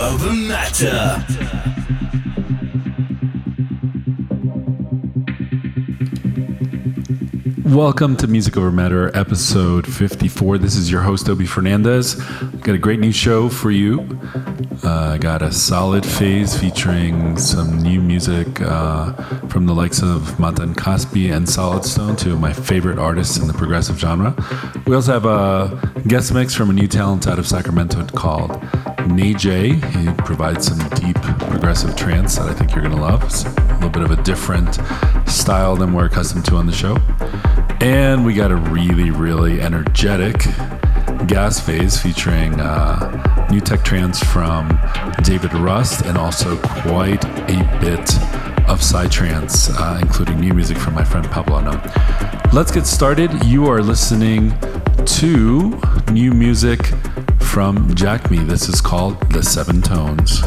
over matter. Welcome to Music Over Matter, episode 54. This is your host, Obie Fernandez. Got a great new show for you. Uh, got a solid phase featuring some new music uh, from the likes of Matan Caspi and Solid Stone, two of my favorite artists in the progressive genre. We also have a guest mix from a new talent out of Sacramento called Nay Jay. He provides some deep progressive trance that I think you're going to love. It's a little bit of a different style than we're accustomed to on the show. And we got a really, really energetic gas phase featuring uh, new tech trance from David Rust and also quite a bit of psytrance, uh, including new music from my friend Pablo. Let's get started. You are listening to new music from Jacme. This is called The Seven Tones.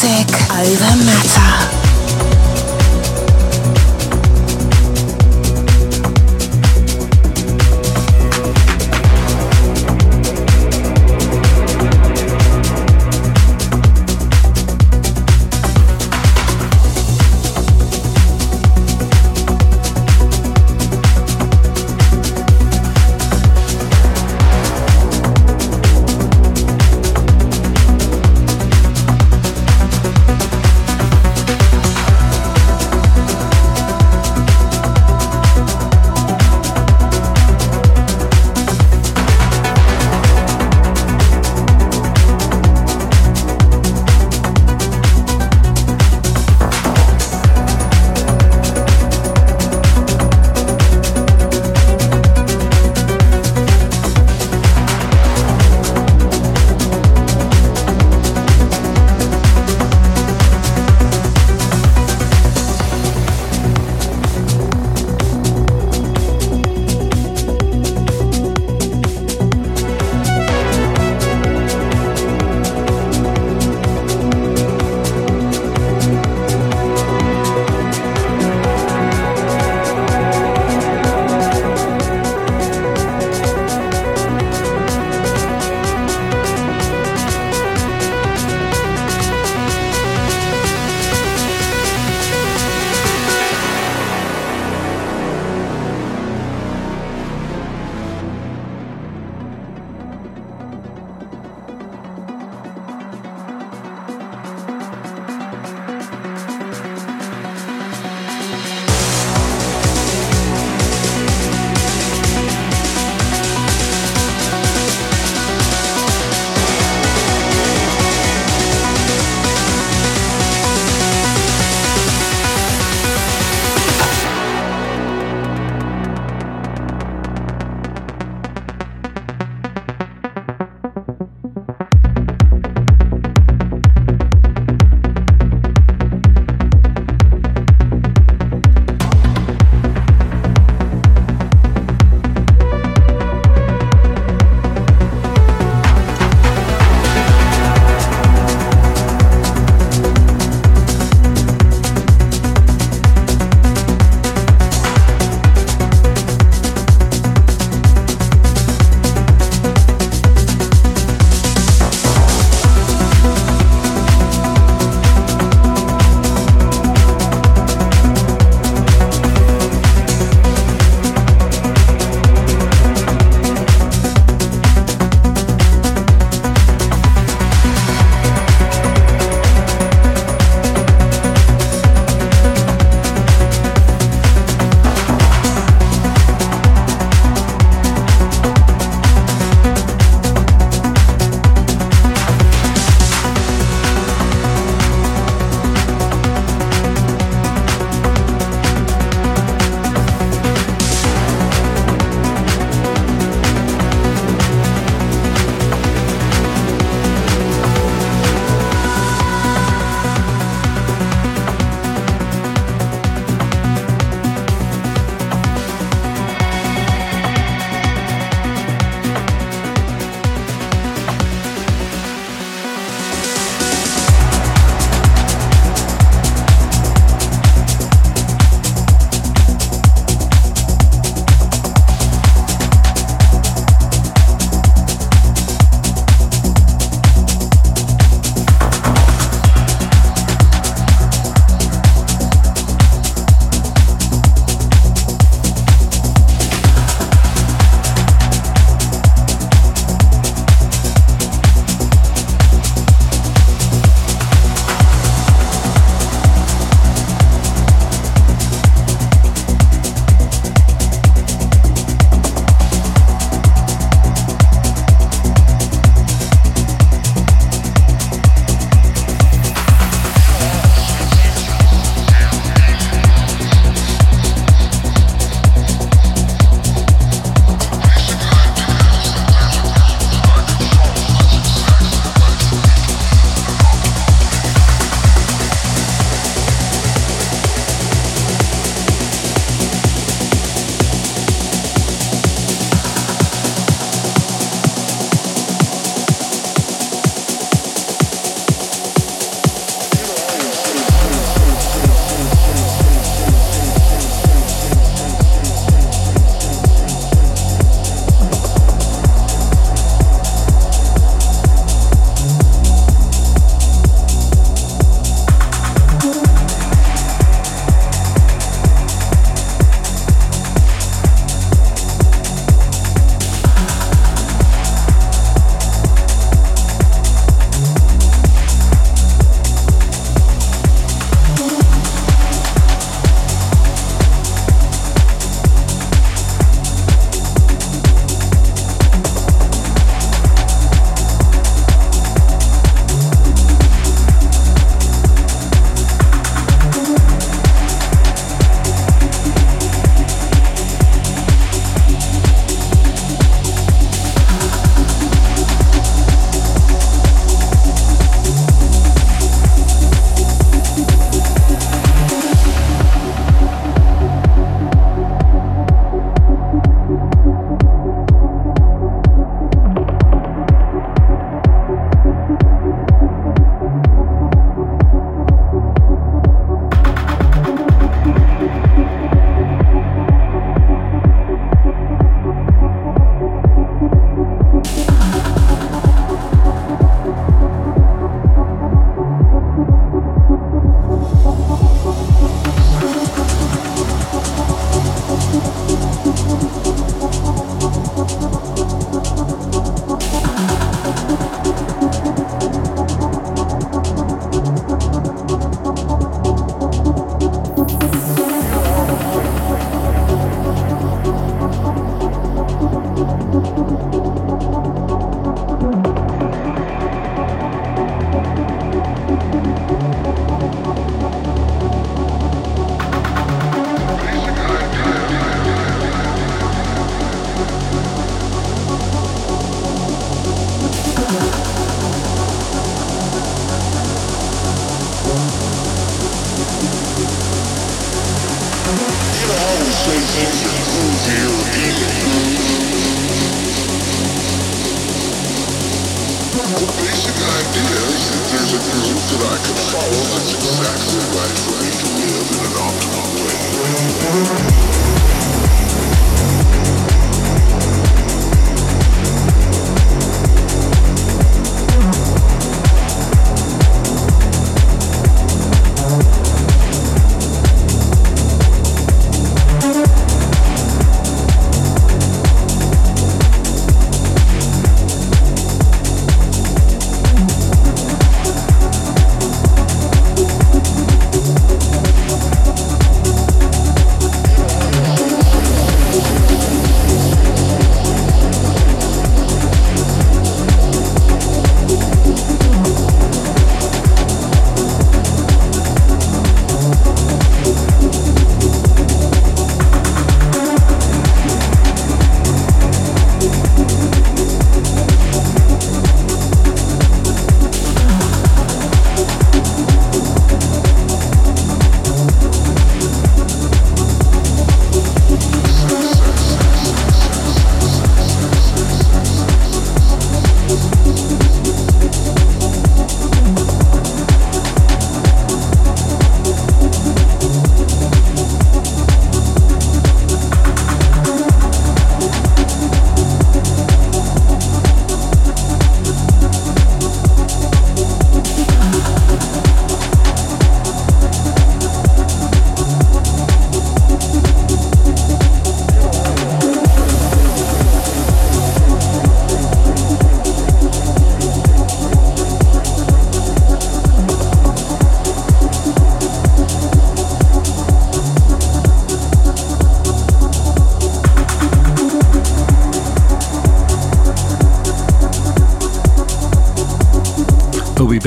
Over matter.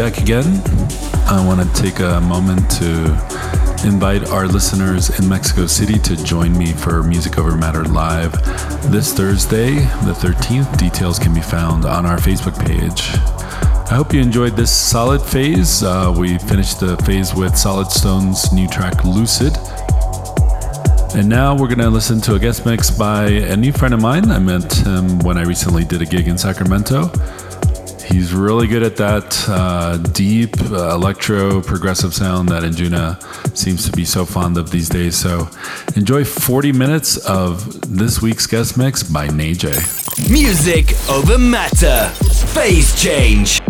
Back again. I want to take a moment to invite our listeners in Mexico City to join me for Music Over Matter Live this Thursday, the 13th. Details can be found on our Facebook page. I hope you enjoyed this solid phase. Uh, we finished the phase with Solid Stone's new track Lucid. And now we're going to listen to a guest mix by a new friend of mine. I met him when I recently did a gig in Sacramento. He's really good at that uh, deep uh, electro progressive sound that Anjuna seems to be so fond of these days. So enjoy 40 minutes of this week's guest mix by Nay Jay. Music over matter. Phase change.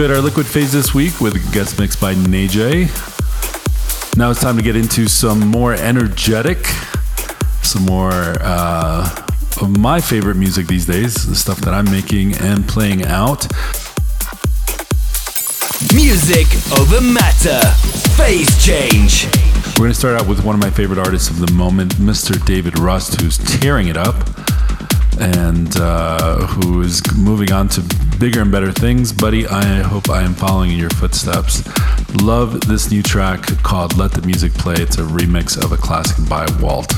Enjoyed our liquid phase this week with a guest mix by Nay Jay. Now it's time to get into some more energetic, some more uh, of my favorite music these days, the stuff that I'm making and playing out. Music over matter. Phase change. We're going to start out with one of my favorite artists of the moment, Mr. David Rust, who's tearing it up and uh, who is moving on to bigger and better things. Buddy, I hope I am following in your footsteps. Love this new track called Let the Music Play. It's a remix of a classic by Walt.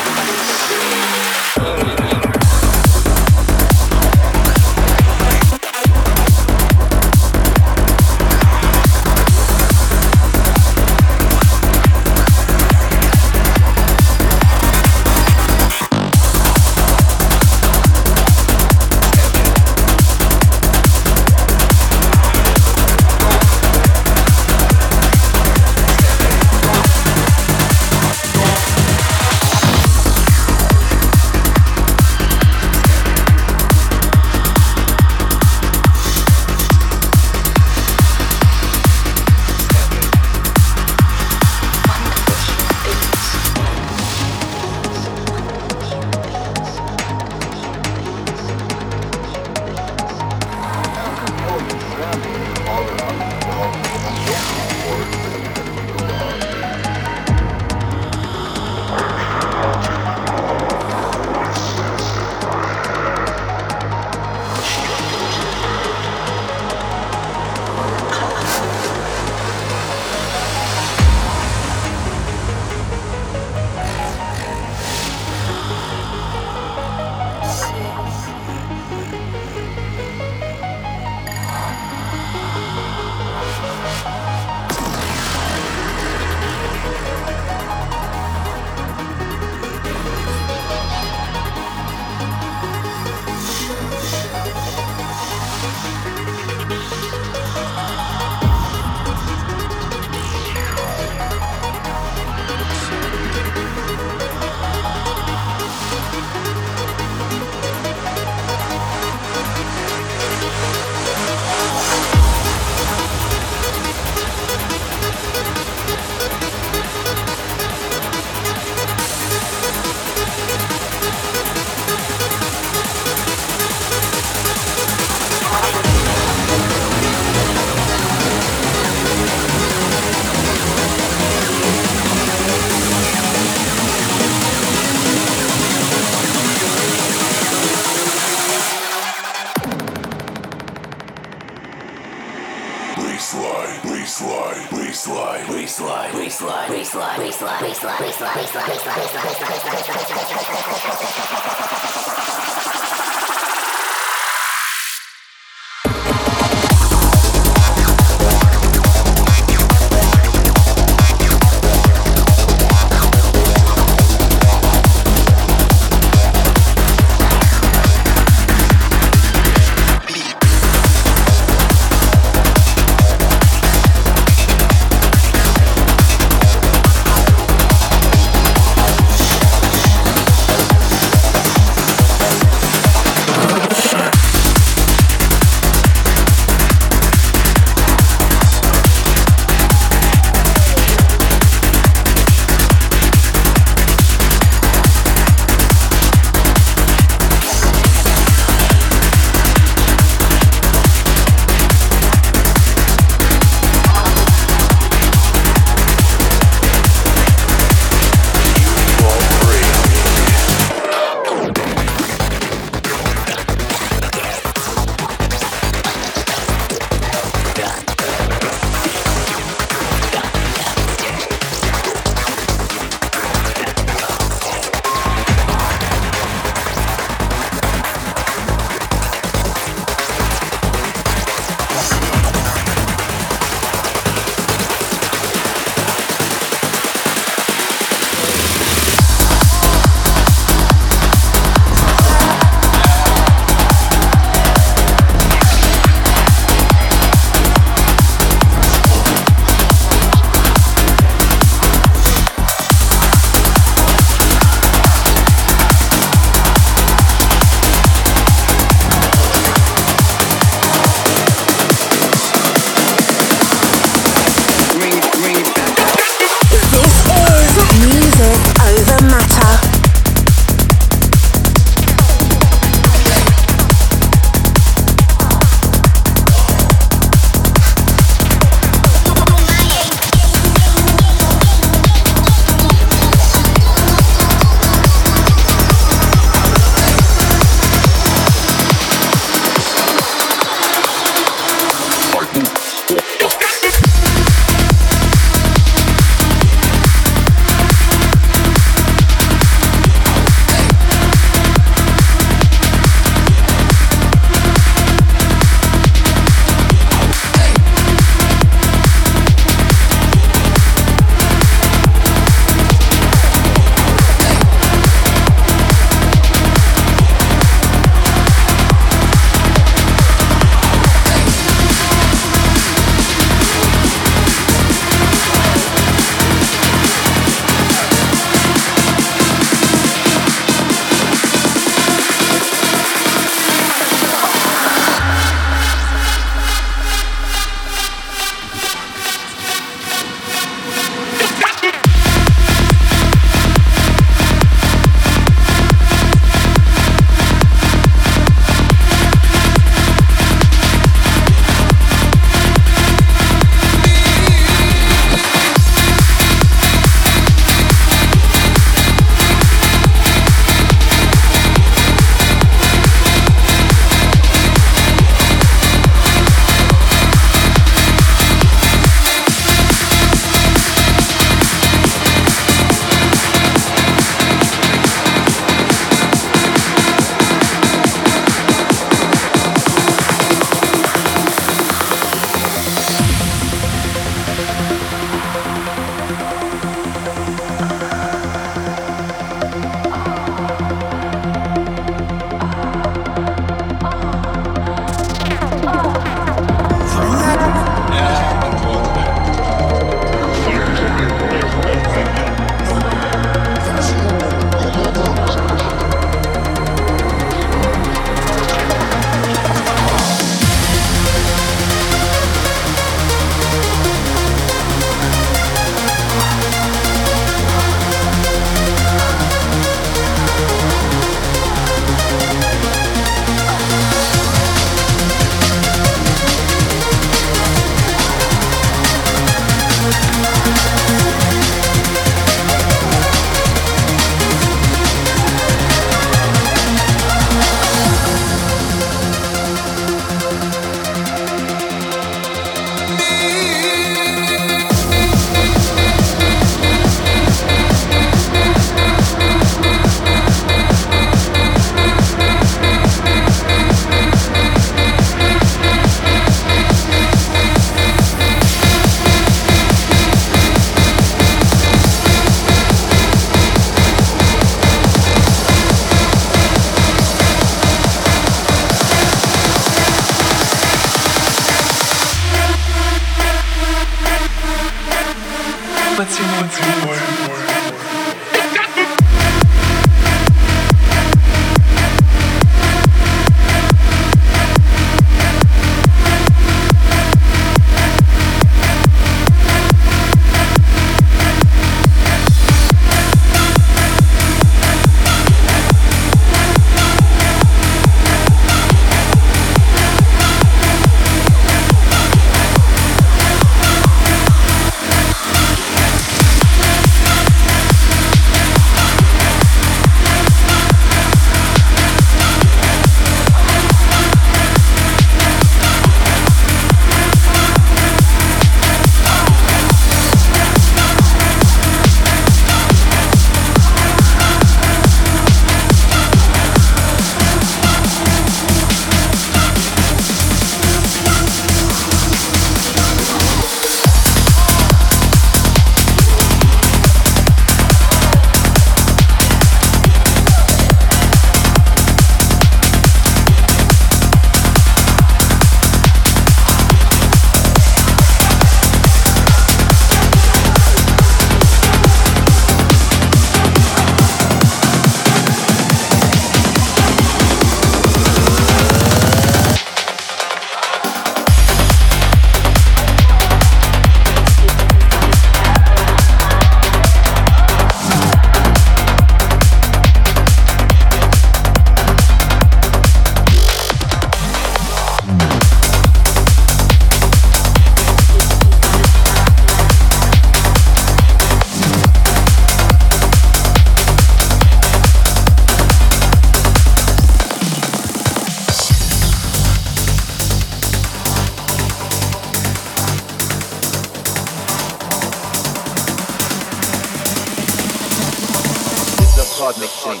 Cosmic swing.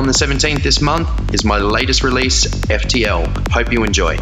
On the 17th this month is my latest release, FTL. Hope you enjoy.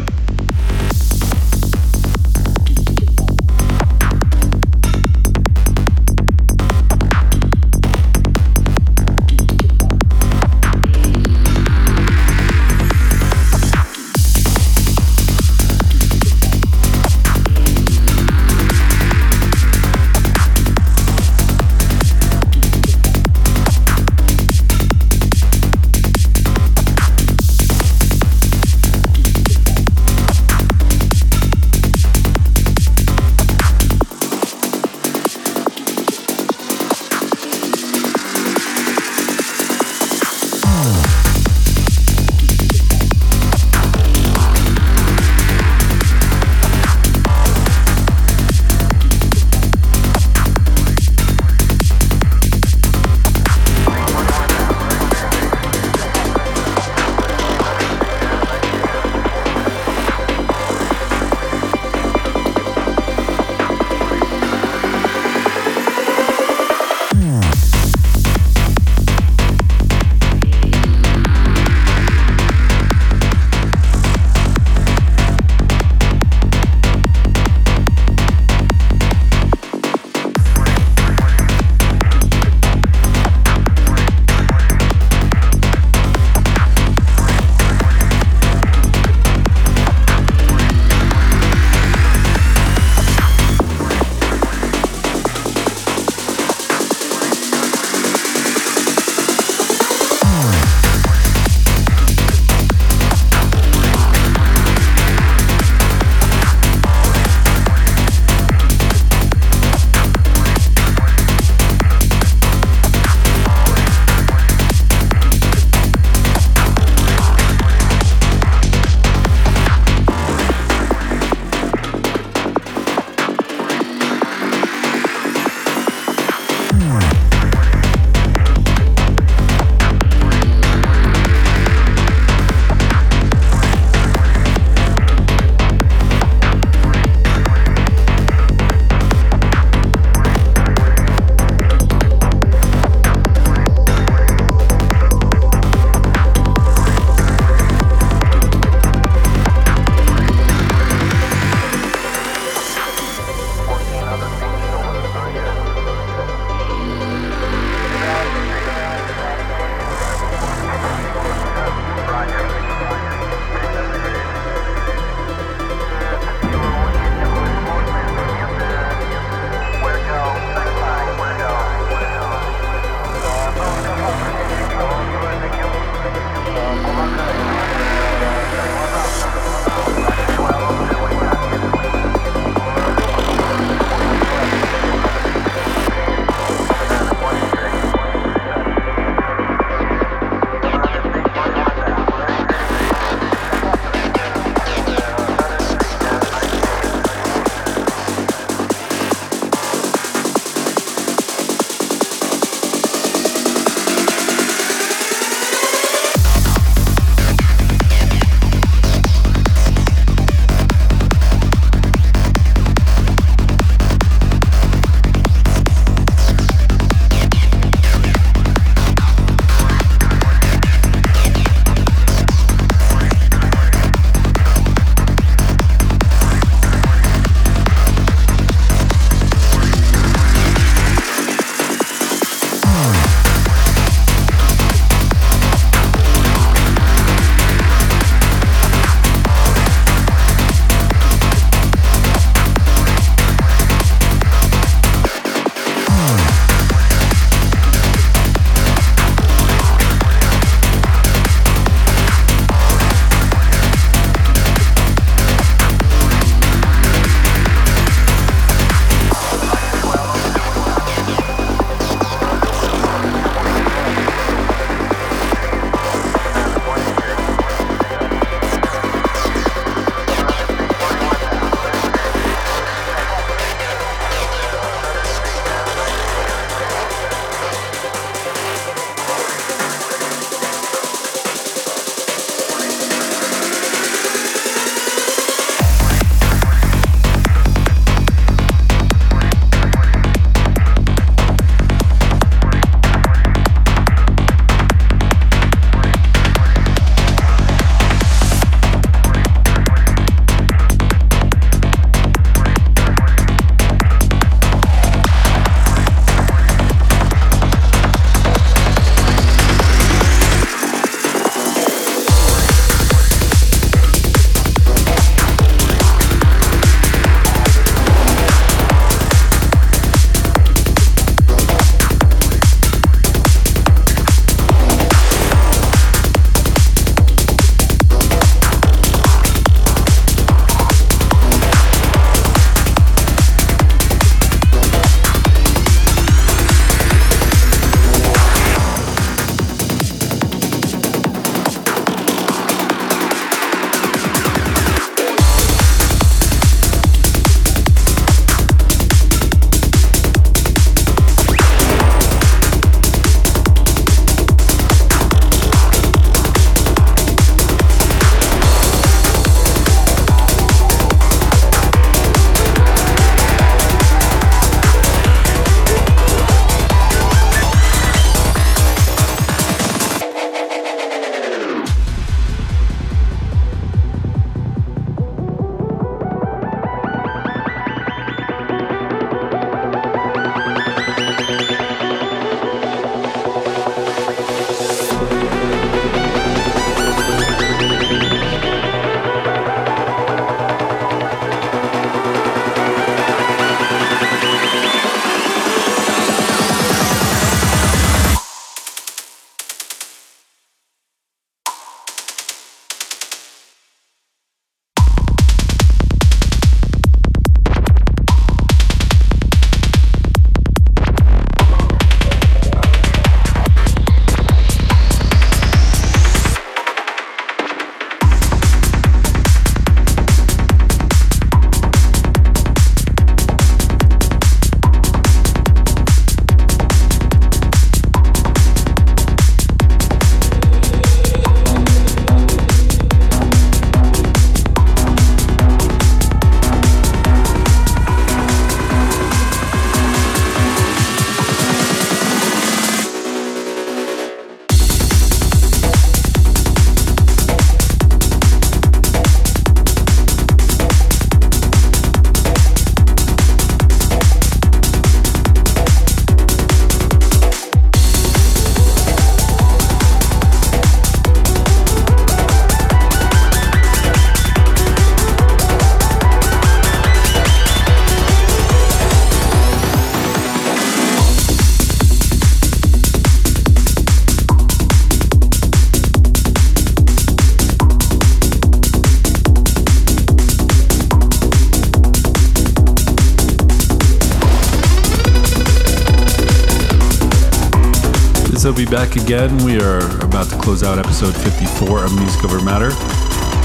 Back again. We are about to close out episode 54 of Music Over Matter.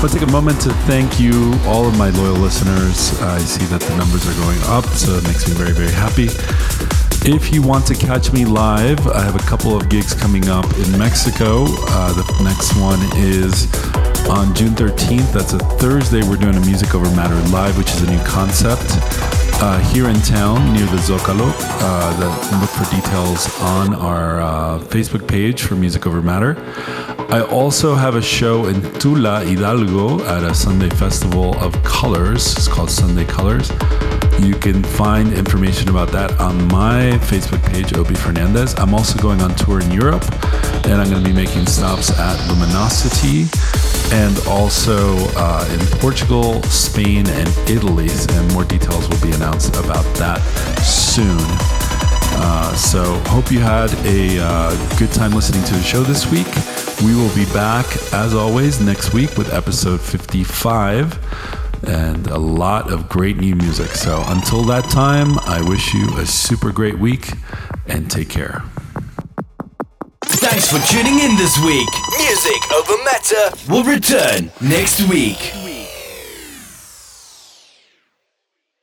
I'll take a moment to thank you, all of my loyal listeners. I see that the numbers are going up, so it makes me very, very happy. If you want to catch me live, I have a couple of gigs coming up in Mexico. Uh, the next one is on June 13th. That's a Thursday. We're doing a Music Over Matter live, which is a new concept uh, here in town near the Zocalo. Uh, that, look for details on our uh, Facebook page for Music Over Matter. I also have a show in Tula, Hidalgo, at a Sunday festival of colors. It's called Sunday Colors. You can find information about that on my Facebook page, Obie Fernandez. I'm also going on tour in Europe, and I'm going to be making stops at Luminosity and also uh, in Portugal, Spain, and Italy. And more details will be announced about that soon. Uh, so, hope you had a uh, good time listening to the show this week. We will be back, as always, next week with episode 55 and a lot of great new music. So, until that time, I wish you a super great week and take care. Thanks for tuning in this week. Matter will return next week.